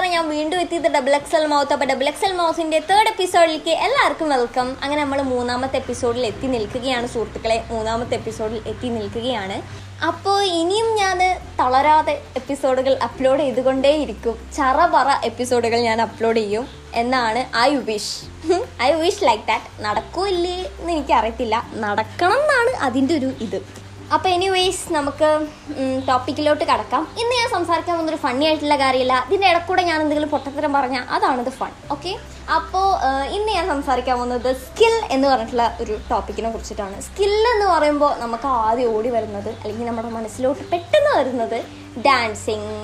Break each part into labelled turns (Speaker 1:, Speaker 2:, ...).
Speaker 1: നമസ്കാരം. ഞാൻ വീണ്ടും എത്തിയത് ഡബിൾ എക്സ് എൽ മൗത്ത് അപ്പോൾ ഡബിൾ എക്സ് എൽ മൗത്തിന്റെ തേർഡ് എപ്പിസോഡിലേക്ക് എല്ലാവർക്കും വെൽക്കം അങ്ങനെ നമ്മൾ മൂന്നാമത്തെ എപ്പിസോഡിൽ എത്തി നിൽക്കുകയാണ് സുഹൃത്തുക്കളെ. മൂന്നാമത്തെ എപ്പിസോഡിൽ എത്തി നിൽക്കുകയാണ്. അപ്പോൾ ഇനിയും ഞാൻ തളരാതെ എപ്പിസോഡുകൾ അപ്ലോഡ് ചെയ്തുകൊണ്ടേയിരിക്കും. ചറപറ എപ്പിസോഡുകൾ ഞാൻ അപ്ലോഡ് ചെയ്യും എന്നാണ് I wish I wish like that നടക്കൂ ഇല്ലേ എന്ന് എനിക്കറിയത്തില്ല. നടക്കണം എന്നാണ് അതിന്റെ ഒരു ഇത്. അപ്പോൾ എനിവേയ്സ് നമുക്ക് ടോപ്പിക്കിലോട്ട് കടക്കാം. ഇന്ന് ഞാൻ സംസാരിക്കാൻ പോകുന്നൊരു ഫണ്ണി ആയിട്ടുള്ള കാര്യമില്ല. ഇതിന്റെ ഇടക്കൂടെ ഞാൻ എന്തെങ്കിലും പൊട്ടത്തരം പറഞ്ഞാൽ അതാണിത് ഫൺ ഓക്കെ അപ്പോൾ ഇന്ന് ഞാൻ സംസാരിക്കാൻ പോകുന്നത് സ്കിൽ എന്ന് പറഞ്ഞിട്ടുള്ള ഒരു ടോപ്പിക്കിനെ കുറിച്ചിട്ടാണ്. സ്കിൽ എന്ന് പറയുമ്പോൾ നമുക്ക് ആദ്യം ഓടി വരുന്നത് അല്ലെങ്കിൽ നമ്മുടെ മനസ്സിലോട്ട് പെട്ടെന്ന് വരുന്നത് ഡാൻസിങ്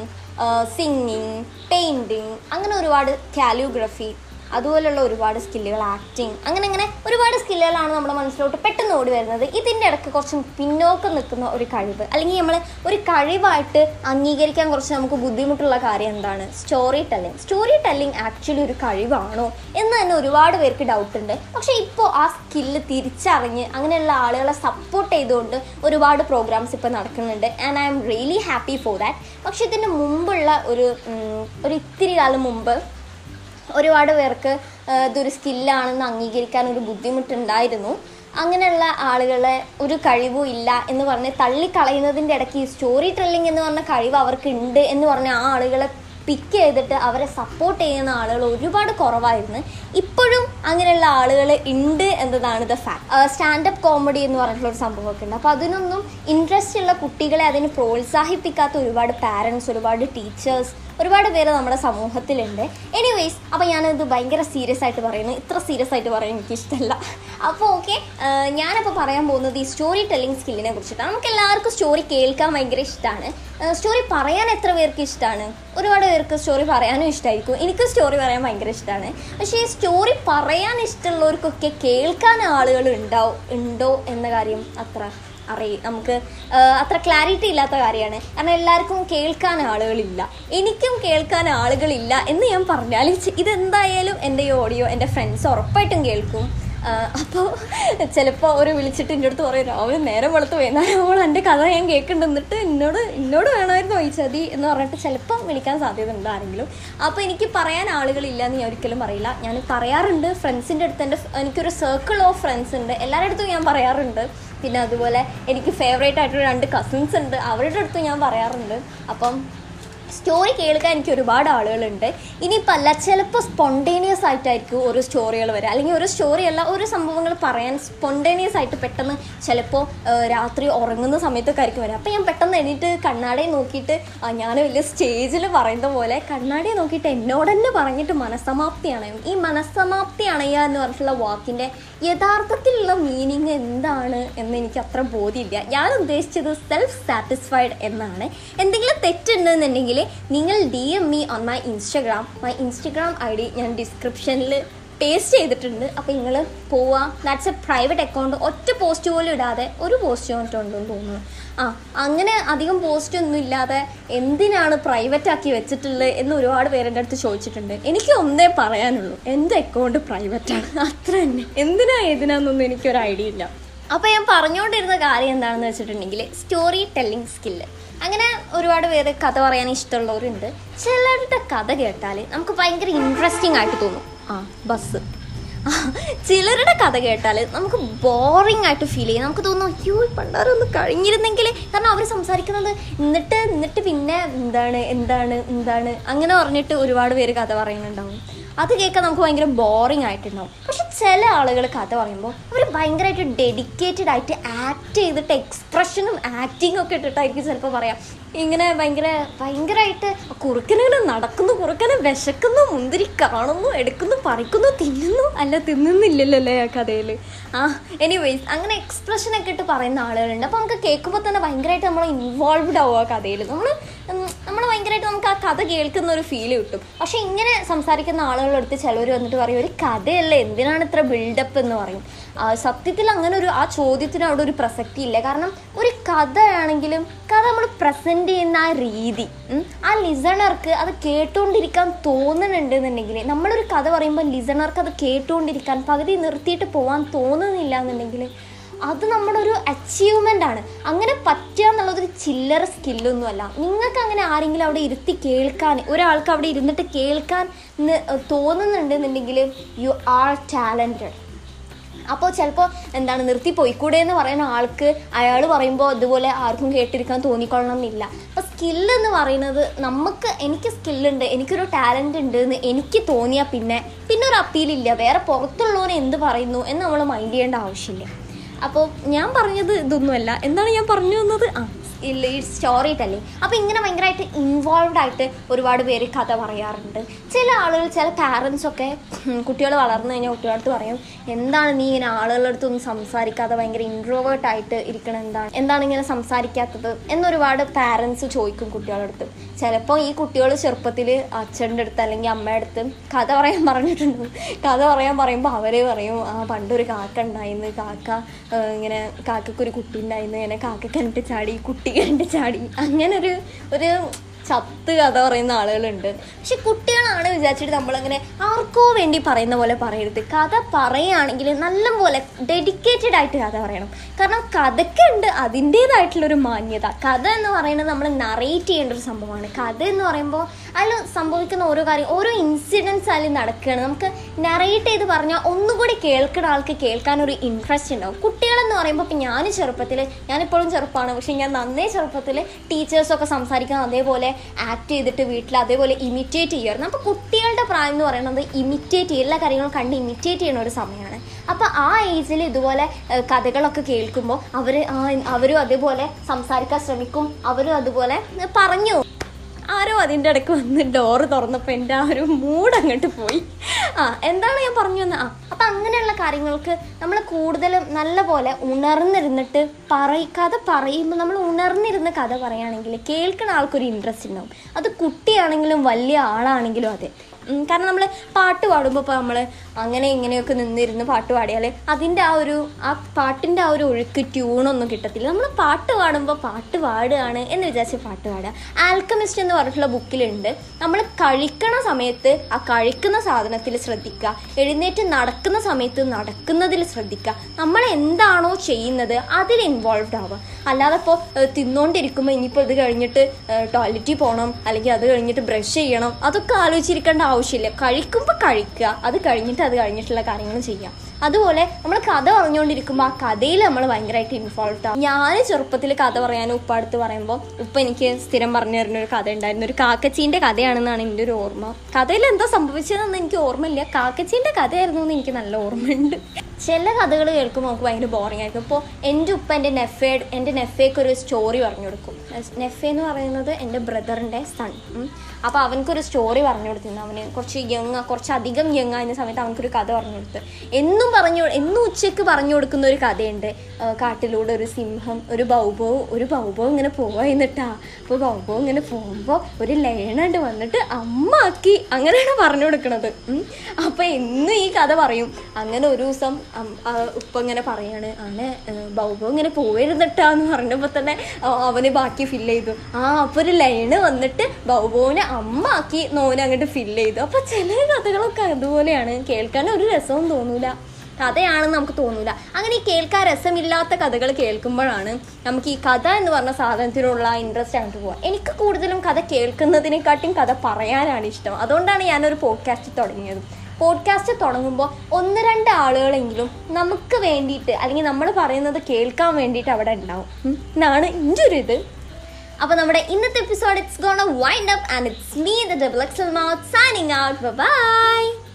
Speaker 1: സിംഗിങ് പെയിന്റിങ് അങ്ങനെ ഒരുപാട് കാലിയോഗ്രഫി അതുപോലുള്ള ഒരുപാട് സ്കില്ലുകൾ ആക്ടിങ് അങ്ങനെ അങ്ങനെ ഒരുപാട് സ്കില്ലുകളാണ് നമ്മുടെ മനസ്സിലോട്ട് പെട്ടെന്ന് ഓടി വരുന്നത്. ഇതിന്റെ ഇടയ്ക്ക് കുറച്ച് പിന്നോക്കം നിൽക്കുന്ന ഒരു കഴിവ് അല്ലെങ്കിൽ നമ്മൾ ഒരു കഴിവായിട്ട് അംഗീകരിക്കാൻ കുറച്ച് നമുക്ക് ബുദ്ധിമുട്ടുള്ള കാര്യം എന്താണ്? Story telling story telling actually ഒരു കഴിവാണോ എന്ന് തന്നെ ഒരുപാട് പേർക്ക് ഡൗട്ട് ഉണ്ട്. പക്ഷേ ഇപ്പോൾ ആ സ്കില്ല് തിരിച്ചറിഞ്ഞ് അങ്ങനെയുള്ള ആളുകളെ സപ്പോർട്ട് ചെയ്തുകൊണ്ട് ഒരുപാട് പ്രോഗ്രാംസ് ഇപ്പോൾ നടക്കുന്നുണ്ട്. And I am really happy for that പക്ഷേ ഇതിന് മുമ്പുള്ള ഒരു ഒരു ഇത്തിരി കാലം മുമ്പ് ഒരുപാട് പേർക്ക് ഇതൊരു സ്കില്ലാണെന്ന് അംഗീകരിക്കാൻ ഒരു ബുദ്ധിമുട്ടുണ്ടായിരുന്നു. അങ്ങനെയുള്ള ആളുകളെ ഒരു കഴിവും ഇല്ല എന്ന് പറഞ്ഞ് തള്ളിക്കളയുന്നതിന്റെ ഇടയ്ക്ക് ഈ സ്റ്റോറി ടെല്ലിംഗ് എന്ന് പറഞ്ഞ കഴിവ് അവർക്ക് ഉണ്ട് എന്ന് പറഞ്ഞ ആ ആളുകളെ പിക്ക് ചെയ്തിട്ട് അവരെ സപ്പോർട്ട് ചെയ്യുന്ന ആളുകൾ ഒരുപാട് കുറവായിരുന്നു. ഇപ്പോഴും അങ്ങനെയുള്ള ആളുകൾ ഉണ്ട് എന്നതാണ് ദ ഫാക്ട് സ്റ്റാൻഡപ്പ് കോമഡി എന്ന് പറഞ്ഞിട്ടുള്ള ഒരു സംഭവമൊക്കെ ഉണ്ട്. അപ്പോൾ അതിനൊന്നും ഇൻട്രസ്റ്റ് ഉള്ള കുട്ടികളെ അതിന് പ്രോത്സാഹിപ്പിക്കാത്ത ഒരുപാട് പാരൻസ് ഒരുപാട് ടീച്ചേഴ്സ് ഒരുപാട് പേര് നമ്മുടെ സമൂഹത്തിലുണ്ട്. എനിവേയ്സ് അപ്പോൾ ഞാനത് ഭയങ്കര സീരിയസ് ആയിട്ട് പറയുന്നു. ഇത്ര സീരിയസ് ആയിട്ട് പറയാൻ എനിക്ക് ഇഷ്ടമല്ല അപ്പോൾ ഓക്കെ ഞാനപ്പോൾ പറയാൻ പോകുന്നത് ഈ സ്റ്റോറി ടെല്ലിംഗ് സ്കില്ലിനെ കുറിച്ചിട്ടാണ്. നമുക്ക് എല്ലാവർക്കും സ്റ്റോറി കേൾക്കാൻ ഭയങ്കര ഇഷ്ടമാണ് സ്റ്റോറി പറയാൻ എത്ര പേർക്ക് ഇഷ്ടമാണ് ഒരുപാട് പേർക്ക് സ്റ്റോറി പറയാനും ഇഷ്ടമായിരിക്കും എനിക്ക് സ്റ്റോറി പറയാൻ ഭയങ്കര ഇഷ്ടമാണ് പക്ഷേ ഈ സ്റ്റോറി പറയാൻ ഇഷ്ടമുള്ളവർക്കൊക്കെ കേൾക്കാൻ ആളുകൾ ഉണ്ടാവും ഉണ്ടോ എന്ന കാര്യം അത്ര. അറിയും നമുക്ക് അത്ര ക്ലാരിറ്റി ഇല്ലാത്ത കാര്യമാണ്. കാരണം എല്ലാവർക്കും കേൾക്കാൻ ആളുകളില്ല. എനിക്കും കേൾക്കാൻ ആളുകളില്ല എന്ന് ഞാൻ പറഞ്ഞാൽ ഇത് ഇതെന്തായാലും എന്റെ ഈ ഓഡിയോ എന്റെ ഫ്രണ്ട്സ് ഉറപ്പായിട്ടും കേൾക്കും. അപ്പോൾ ചിലപ്പോൾ അവർ വിളിച്ചിട്ട് എന്റെ അടുത്ത് പറയും രാവിലെ നേരം വെളുത്ത് അവൾ എന്റെ കഥ ഞാൻ കേൾക്കുന്നുണ്ട്. എന്നിട്ട് എന്നോട് എന്നോട് വേണമായിരുന്നു ചോദിച്ചാൽ മതി എന്ന് പറഞ്ഞിട്ട് ചിലപ്പം വിളിക്കാൻ സാധ്യത ഉണ്ട് ആരെങ്കിലും. അപ്പോൾ എനിക്ക് പറയാൻ ആളുകളില്ല എന്ന് ഞാൻ ഒരിക്കലും പറയില്ല. ഞാൻ പറയാറുണ്ട് ഫ്രണ്ട്സിന്റെ അടുത്ത് എന്റെ എനിക്കൊരു സർക്കിൾ ഓഫ് ഫ്രണ്ട്സ് ഉണ്ട്. എല്ലാവരുടെ അടുത്തും ഞാൻ പറയാറുണ്ട്. പിന്നെ അതുപോലെ എനിക്ക് ഫേവറേറ്റ് ആയിട്ടുള്ള രണ്ട് കസിൻസ് ഉണ്ട്. അവരുടെ അടുത്തും ഞാൻ പറയാറുണ്ട്. അപ്പം സ്റ്റോറി കേൾക്കാൻ എനിക്ക് ഒരുപാട് ആളുകളുണ്ട്. ഇനിയിപ്പോൾ അല്ല ചിലപ്പോൾ സ്പോണ്ടേനിയസ് ആയിട്ടായിരിക്കും ഓരോ സ്റ്റോറികൾ വരിക അല്ലെങ്കിൽ ഒരു സ്റ്റോറി അല്ല ഓരോ സംഭവങ്ങൾ പറയാൻ സ്പോണ്ടേനിയസ് ആയിട്ട് പെട്ടെന്ന് ചിലപ്പോൾ രാത്രി ഉറങ്ങുന്ന സമയത്തൊക്കെ ആയിരിക്കും വരിക അപ്പോൾ ഞാൻ പെട്ടെന്ന് എണീറ്റ് കണ്ണാടിയെ നോക്കിയിട്ട് ഞാൻ വലിയ സ്റ്റേജിൽ പറയുന്ന പോലെ കണ്ണാടിയെ നോക്കിയിട്ട് എന്നോട് പറഞ്ഞിട്ട് മനസ്സമാപ്തി അണയും ഈ മനസ്സമാപ്തി അണയുക എന്ന് പറഞ്ഞിട്ടുള്ള വാക്കിന്റെ യഥാർത്ഥത്തിലുള്ള മീനിങ് എന്താണ് എന്ന് എനിക്ക് അത്ര ബോധ്യമില്ല. ഞാൻ ഉദ്ദേശിച്ചത് സെൽഫ് സാറ്റിസ്ഫൈഡ് എന്നാണ്. എന്തെങ്കിലും തെറ്റുണ്ടെന്നുണ്ടെങ്കിൽ നിങ്ങൾ D M me on my Instagram my Instagram I D ഞാൻ ഡിസ്ക്രിപ്ഷനിൽ പേസ്റ്റ് ചെയ്തിട്ടുണ്ട്. അപ്പോൾ നിങ്ങൾ പോവാ. ദാറ്റ്സ് എ പ്രൈവറ്റ് അക്കൗണ്ട് ഒറ്റ പോസ്റ്റ് പോലും ഇടാതെ ഒരു പോസ്റ്റ് വന്നിട്ടുണ്ടെന്ന് തോന്നുന്നു. ആ അങ്ങനെ അധികം പോസ്റ്റ് ഒന്നും ഇല്ലാതെ എന്തിനാണ് പ്രൈവറ്റ് ആക്കി വെച്ചിട്ടുള്ളത് എന്ന് ഒരുപാട് പേര് എന്റെ അടുത്ത് ചോദിച്ചിട്ടുണ്ട്. എനിക്ക് ഒന്നേ പറയാനുള്ളൂ. എന്റെ അക്കൗണ്ട് പ്രൈവറ്റ് ആണ്. അത്ര തന്നെ. എന്തിനാ ഏതിനാന്നൊന്നും എനിക്കൊരു ഐഡിയ ഇല്ല. അപ്പോൾ ഞാൻ പറഞ്ഞുകൊണ്ടിരുന്ന കാര്യം എന്താണെന്ന് വെച്ചിട്ടുണ്ടെങ്കിൽ സ്റ്റോറി ടെല്ലിംഗ് സ്കില്ല് അങ്ങനെ ഒരുപാട് പേര് കഥ പറയാൻ ഇഷ്ടമുള്ളവരുണ്ട്. ചിലരുടെ കഥ കേട്ടാൽ നമുക്ക് ഭയങ്കര ഇൻട്രസ്റ്റിംഗ് ആയിട്ട് തോന്നും. ആ ബസ്. ചിലരുടെ കഥ കേട്ടാൽ നമുക്ക് ബോറിങ് ആയിട്ട് ഫീൽ ചെയ്യും. നമുക്ക് തോന്നും അയ്യോ പണ്ടാരൊന്ന് കഴിഞ്ഞിരുന്നെങ്കിൽ കാരണം അവർ സംസാരിക്കുന്നത് എന്നിട്ട് എന്നിട്ട് പിന്നെ എന്താണ് എന്താണ് എന്താണ്? അങ്ങനെ പറഞ്ഞിട്ട് ഒരുപാട് പേര് കഥ പറയുന്നുണ്ടാവും. അത് കേൾക്കാൻ നമുക്ക് ഭയങ്കര ബോറിങ് ആയിട്ടുണ്ടാവും. പക്ഷെ ചില ആളുകൾ കഥ പറയുമ്പോൾ അവർ ഭയങ്കരമായിട്ട് ഡെഡിക്കേറ്റഡ് ആയിട്ട് ആക്ട് ചെയ്തിട്ട് എക്സ്പ്രഷനും ആക്ടിങ്ങും ഒക്കെ ഇട്ടിട്ടായിരിക്കും ചിലപ്പോൾ പറയാം. ഇങ്ങനെ ഭയങ്കര ഭയങ്കരമായിട്ട് കുറുക്കനിങ്ങനെ നടക്കുന്നു കുറുക്കനെ വിശക്കുന്നു മുന്തിരി കാണുന്നു എടുക്കുന്നു പറിക്കുന്നു തിന്നുന്നു. അല്ല തിന്നുന്നില്ലല്ലോ അല്ലേ ആ കഥയിൽ ആ എനിവേയ്സ് അങ്ങനെ എക്സ്പ്രഷനൊക്കെ ഇട്ട് പറയുന്ന ആളുകളുണ്ട്. അപ്പോൾ നമുക്ക് കേൾക്കുമ്പോൾ തന്നെ ഭയങ്കരമായിട്ട് നമ്മൾ ഇൻവോൾവ്ഡ് ആവുക ആ കഥയിൽ നമ്മൾ ഭയങ്കരമായിട്ട് നമുക്ക് ആ കഥ കേൾക്കുന്ന ഒരു ഫീൽ കിട്ടും. പക്ഷെ ഇങ്ങനെ സംസാരിക്കുന്ന ആളുകളുടെ അടുത്ത് ചിലവർ വന്നിട്ട് പറയും ഒരു കഥയല്ല എന്തിനാണ് ഇത്ര ബിൽഡപ്പ് എന്ന് പറയും? സത്യത്തിൽ അങ്ങനെ ഒരു ആ ചോദ്യത്തിന് അവിടെ ഒരു പ്രസക്തി ഇല്ല. കാരണം ഒരു കഥയാണെങ്കിലും കഥ നമ്മൾ പ്രസന്റ് ചെയ്യുന്ന ആ രീതി ആ ലിസണർക്ക് അത് കേട്ടുകൊണ്ടിരിക്കാൻ തോന്നുന്നുണ്ടെന്നുണ്ടെങ്കിൽ നമ്മളൊരു കഥ പറയുമ്പോൾ ലിസണർക്ക് അത് കേട്ടുകൊണ്ടിരിക്കാൻ പകുതി നിർത്തിയിട്ട് പോകാൻ തോന്നുന്നില്ല എന്നുണ്ടെങ്കിൽ അത് നമ്മുടെ ഒരു അച്ചീവ്മെന്റ് ആണ്. അങ്ങനെ പറ്റുക എന്നുള്ളത് ഒരു ചില്ലറ സ്കില്ലൊന്നുമല്ല നിങ്ങൾക്ക് അങ്ങനെ ആരെങ്കിലും അവിടെ ഇരുത്തി കേൾക്കാൻ ഒരാൾക്ക് അവിടെ ഇരുന്നിട്ട് കേൾക്കാൻ ന്ന് തോന്നുന്നുണ്ടെന്നുണ്ടെങ്കിൽ യു ആർ ടാലന്റഡ് അപ്പോൾ ചിലപ്പോൾ എന്താണ് നിർത്തി പോയിക്കൂടെ എന്ന് പറയുന്ന ആൾക്ക് അയാൾ പറയുമ്പോൾ ഇതുപോലെ ആർക്കും കേട്ടിരിക്കാൻ തോന്നിക്കൊള്ളണം എന്നില്ല അപ്പോൾ സ്കില്ല് എന്ന് പറയുന്നത് നമുക്ക് എനിക്ക് സ്കില്ലുണ്ട് എനിക്കൊരു ടാലന്റ് ഉണ്ട് എന്ന് എനിക്ക് തോന്നിയാൽ പിന്നെ പിന്നെ ഒരു അപ്പീലില്ല വേറെ പുറത്തുള്ളവനെ എന്ത് പറയുന്നു എന്ന് നമ്മൾ മൈൻഡ് ചെയ്യേണ്ട ആവശ്യമില്ല. അപ്പോൾ ഞാൻ പറഞ്ഞത് ഇതൊന്നുമല്ല. എന്താണ് ഞാൻ പറഞ്ഞു വന്നത് ആ ഈ സ്റ്റോറി തല്ലേ അപ്പോൾ ഇങ്ങനെ ഭയങ്കരമായിട്ട് ഇൻവോൾവ് ആയിട്ട് ഒരുപാട് പേര് കഥ പറയാറുണ്ട്. ചില ആളുകൾ ചില പാരൻസ് ഒക്കെ കുട്ടികൾ വളർന്നു കഴിഞ്ഞാൽ കുട്ടികളടുത്ത് പറയും എന്താണ് നീ ഇങ്ങനെ ആളുകളുടെ അടുത്തൊന്നും സംസാരിക്കാതെ ഭയങ്കര ഇൻട്രോവേർട്ട് ആയിട്ട് ഇരിക്കണം എന്താണ്? എന്താണ് ഇങ്ങനെ സംസാരിക്കാത്തത്? എന്നൊരുപാട് പാരൻസ് ചോദിക്കും കുട്ടികളുടെ അടുത്ത്. ചിലപ്പോൾ ഈ കുട്ടികൾ ചെറുപ്പത്തിൽ അച്ഛന്റെ അടുത്ത് അല്ലെങ്കിൽ അമ്മയുടെ അടുത്ത് കഥ പറയാൻ പറഞ്ഞിട്ടുണ്ട്. കഥ പറയാൻ പറയുമ്പോൾ അവരെ പറയും ആ പണ്ടൊരു കാക്ക ഉണ്ടായിരുന്നു. കാക്ക ഇങ്ങനെ കാക്കക്കൊരു കുട്ടി ഉണ്ടായിരുന്നു. ഇങ്ങനെ കാക്ക കണ്ടിട്ട് ചാടി കുട്ടി കണ്ടിട്ട് ചാടി. അങ്ങനെ ഒരു ഒരു ചത്ത് കഥ പറയുന്ന ആളുകളുണ്ട്. പക്ഷെ കുട്ടികളാണ് വിചാരിച്ചിട്ട് നമ്മളങ്ങനെ ആർക്കോ വേണ്ടി പറയുന്ന പോലെ പറയരുത്. കഥ പറയുകയാണെങ്കിൽ നല്ലപോലെ ഡെഡിക്കേറ്റഡ് ആയിട്ട് കഥ പറയണം. കാരണം കഥയ്ക്കുണ്ട് അതിന്റേതായിട്ടുള്ളൊരു മാന്യത. കഥ എന്ന് പറയുന്നത് നമ്മൾ നറേറ്റ് ചെയ്യേണ്ട ഒരു സംഭവമാണ്. കഥ എന്ന് പറയുമ്പോൾ അതിൽ സംഭവിക്കുന്ന ഓരോ കാര്യം ഓരോ ഇൻസിഡൻസ് അതിൽ നടക്കുകയാണ്. നമുക്ക് നറേറ്റ് ചെയ്ത് പറഞ്ഞാൽ ഒന്നുകൂടി കേൾക്കുന്ന ആൾക്ക് കേൾക്കാൻ ഒരു ഇൻട്രസ്റ്റ് ഉണ്ടാവും. കുട്ടികളെന്ന് പറയുമ്പോൾ ഇപ്പം ഞാൻ ചെറുപ്പത്തിൽ ഞാനിപ്പോഴും ചെറുപ്പമാണ് പക്ഷേ ഞാൻ നന്നേ ചെറുപ്പത്തിൽ ടീച്ചേഴ്സൊക്കെ സംസാരിക്കുന്ന അതേപോലെ ആക്ട് ചെയ്തിട്ട് വീട്ടിൽ അതേപോലെ ഇമിറ്റേറ്റ് ചെയ്യുമായിരുന്നു അപ്പോൾ കുട്ടികളുടെ പ്രായം എന്ന് പറയുന്നത് ഇമിറ്റേറ്റ് ചെയ്യുക എല്ലാ കാര്യങ്ങളും കണ്ട് ഇമിറ്റേറ്റ് ചെയ്യുന്ന ഒരു സമയമാണ്. അപ്പോൾ ആ ഏജിൽ ഇതുപോലെ കഥകളൊക്കെ കേൾക്കുമ്പോൾ അവർ അവരും അതേപോലെ സംസാരിക്കാൻ ശ്രമിക്കും. അവരും അതുപോലെ പറഞ്ഞു ആരോ അതിന്റെ ഇടയ്ക്ക് വന്ന് ഡോറ് തുറന്നപ്പോൾ എന്റെ ആ ഒരു മൂഡ് അങ്ങോട്ട് പോയി. ആ എന്താണ് ഞാൻ പറഞ്ഞു വന്നത് ആ അപ്പം അങ്ങനെയുള്ള കാര്യങ്ങൾക്ക് നമ്മൾ കൂടുതലും നല്ല പോലെ ഉണർന്നിരുന്നിട്ട് പറയ കഥ പറയുമ്പോൾ നമ്മൾ ഉണർന്നിരുന്ന് കഥ പറയുകയാണെങ്കിൽ കേൾക്കുന്ന ആൾക്കൊരു ഇൻട്രസ്റ്റ് ഉണ്ടാവും. അത് കുട്ടിയാണെങ്കിലും വലിയ ആളാണെങ്കിലും അതെ. കാരണം നമ്മൾ പാട്ട് പാടുമ്പോൾ ഇപ്പോൾ നമ്മൾ അങ്ങനെ ഇങ്ങനെയൊക്കെ നിന്നിരുന്ന് പാട്ട് പാടിയാൽ അതിന്റെ ആ ഒരു ആ പാട്ടിന്റെ ആ ഒരു ഒഴുക്ക് ട്യൂണൊന്നും കിട്ടത്തില്ല. നമ്മൾ പാട്ട് പാടുമ്പോൾ പാട്ട് പാടുകയാണ് എന്ന് വിചാരിച്ച് പാട്ട് പാടുക. ആൽക്കമിസ്റ്റ് എന്ന് പറഞ്ഞിട്ടുള്ള ബുക്കിലുണ്ട്. നമ്മൾ കഴിക്കണ സമയത്ത് ആ കഴിക്കുന്ന സാധനത്തിൽ ശ്രദ്ധിക്കുക. എഴുന്നേറ്റ് നടക്കുന്ന സമയത്ത് നടക്കുന്നതിൽ ശ്രദ്ധിക്കുക. നമ്മൾ എന്താണോ ചെയ്യുന്നത് അതിൽ ഇൻവോൾവ് ആവുക. അല്ലാതെ ഇപ്പോൾ തിന്നുകൊണ്ടിരിക്കുമ്പോൾ ഇനിയിപ്പോൾ ഇത് കഴിഞ്ഞിട്ട് ടോയ്ലറ്റിൽ പോകണം അല്ലെങ്കിൽ അത് കഴിഞ്ഞിട്ട് ബ്രഷ് ചെയ്യണം അതൊക്കെ ആലോചിച്ചിരിക്കേണ്ട ആവശ്യമില്ല. കഴിക്കുമ്പോൾ കഴിക്കുക. അത് കഴിഞ്ഞിട്ട് അത് കഴിഞ്ഞിട്ടുള്ള കാര്യങ്ങൾ ചെയ്യാം. അതുപോലെ നമ്മൾ കഥ പറഞ്ഞുകൊണ്ടിരിക്കുമ്പോൾ ആ കഥയിൽ നമ്മൾ ഭയങ്കരമായിട്ട് ഇൻവോൾവ് ആവും. ഞാൻ ചെറുപ്പത്തിൽ കഥ പറയാൻ ഉപ്പ അടുത്ത് പറയുമ്പോൾ ഉപ്പ എനിക്ക് സ്ഥിരം പറഞ്ഞു തരുന്ന ഒരു കഥ ഉണ്ടായിരുന്നു. ഒരു കാക്കച്ചീന്റെ കഥയാണെന്നാണ് എന്റെ ഒരു ഓർമ്മ. കഥയിൽ എന്താ സംഭവിച്ചതെന്ന് എനിക്ക് ഓർമ്മയില്ല. കാക്കച്ചീന്റെ കഥയായിരുന്നു എന്ന് എനിക്ക് നല്ല ഓർമ്മയുണ്ട്. ചില കഥകൾ കേൾക്കുമ്പോൾ നമുക്ക് ഭയങ്കര ബോറിംഗ് ആയിരിക്കും. ഇപ്പോൾ എന്റെ ഉപ്പ എന്റെ നെഫേ എന്റെ നെഫേക്ക് ഒരു സ്റ്റോറി പറഞ്ഞു കൊടുക്കും. നെഫേ എന്ന് പറയുന്നത് എന്റെ ബ്രദറിന്റെ സൺ അപ്പോൾ അവനക്കൊരു സ്റ്റോറി പറഞ്ഞു കൊടുത്തിരുന്നു. അവന് കുറച്ച് യങ് കുറച്ച് അധികം യങ് ആയിരുന്ന സമയത്ത് അവനക്കൊരു കഥ പറഞ്ഞു കൊടുത്ത്. എന്നും പറഞ്ഞു എന്നും ഉച്ചയ്ക്ക് പറഞ്ഞു കൊടുക്കുന്ന ഒരു കഥയുണ്ട്. കാട്ടിലൂടെ ഒരു സിംഹം ഒരു ബൗബവും ഒരു ബൗബവും ഇങ്ങനെ പോവാന്നിട്ടാ അപ്പോൾ ബൗബവും ഇങ്ങനെ പോകുമ്പോൾ ഒരു ലേണണ്ട് വന്നിട്ട് അമ്മ ആക്കി അങ്ങനെയാണ് പറഞ്ഞു കൊടുക്കുന്നത് അപ്പോൾ എന്നും ഈ കഥ പറയും. അങ്ങനെ ഒരു ദിവസം ഉപ്പ ഇങ്ങനെ പറയാണ് അങ്ങനെ ബൗബ ഇങ്ങനെ പോയിരുന്നിട്ടാന്ന് പറഞ്ഞപ്പോൾ തന്നെ അവന് ബാക്കി ഫില്ല് ചെയ്തു. ആ അപ്പോൾ ഒരു ലൈന് വന്നിട്ട് ബൗബോവിനെ അമ്മ ആക്കി നോനെ അങ്ങോട്ട് ഫില്ല് ചെയ്തു. അപ്പോൾ ചില കഥകളൊക്കെ അതുപോലെയാണ്. കേൾക്കാൻ ഒരു രസവും തോന്നൂല. കഥയാണെന്ന് നമുക്ക് തോന്നൂല. അങ്ങനെ ഈ കേൾക്കാൻ രസമില്ലാത്ത കഥകൾ കേൾക്കുമ്പോഴാണ് നമുക്ക് ഈ കഥ എന്ന് പറഞ്ഞ സാധനത്തിനുള്ള ഇൻട്രസ്റ്റ് അങ്ങോട്ട് പോവുക. എനിക്ക് കൂടുതലും കഥ കേൾക്കുന്നതിനെക്കാട്ടും കഥ പറയാനാണ് ഇഷ്ടം. അതുകൊണ്ടാണ് ഞാനൊരു പോഡ്കാസ്റ്റ് തുടങ്ങിയത്. പോഡ്കാസ്റ്റ് തുടങ്ങുമ്പോൾ ഒന്ന് രണ്ട് ആളുകളെങ്കിലും നമുക്ക് വേണ്ടിയിട്ട് അല്ലെങ്കിൽ നമ്മൾ പറയുന്നത് കേൾക്കാൻ വേണ്ടിയിട്ട് അവിടെ ഉണ്ടാവും. എന്നാണ് എന്റെ ഒരു ഇത്. അപ്പോൾ നമ്മുടെ ഇന്നത്തെ episode it's gone wind up and it's me the double X L mouth signing out bye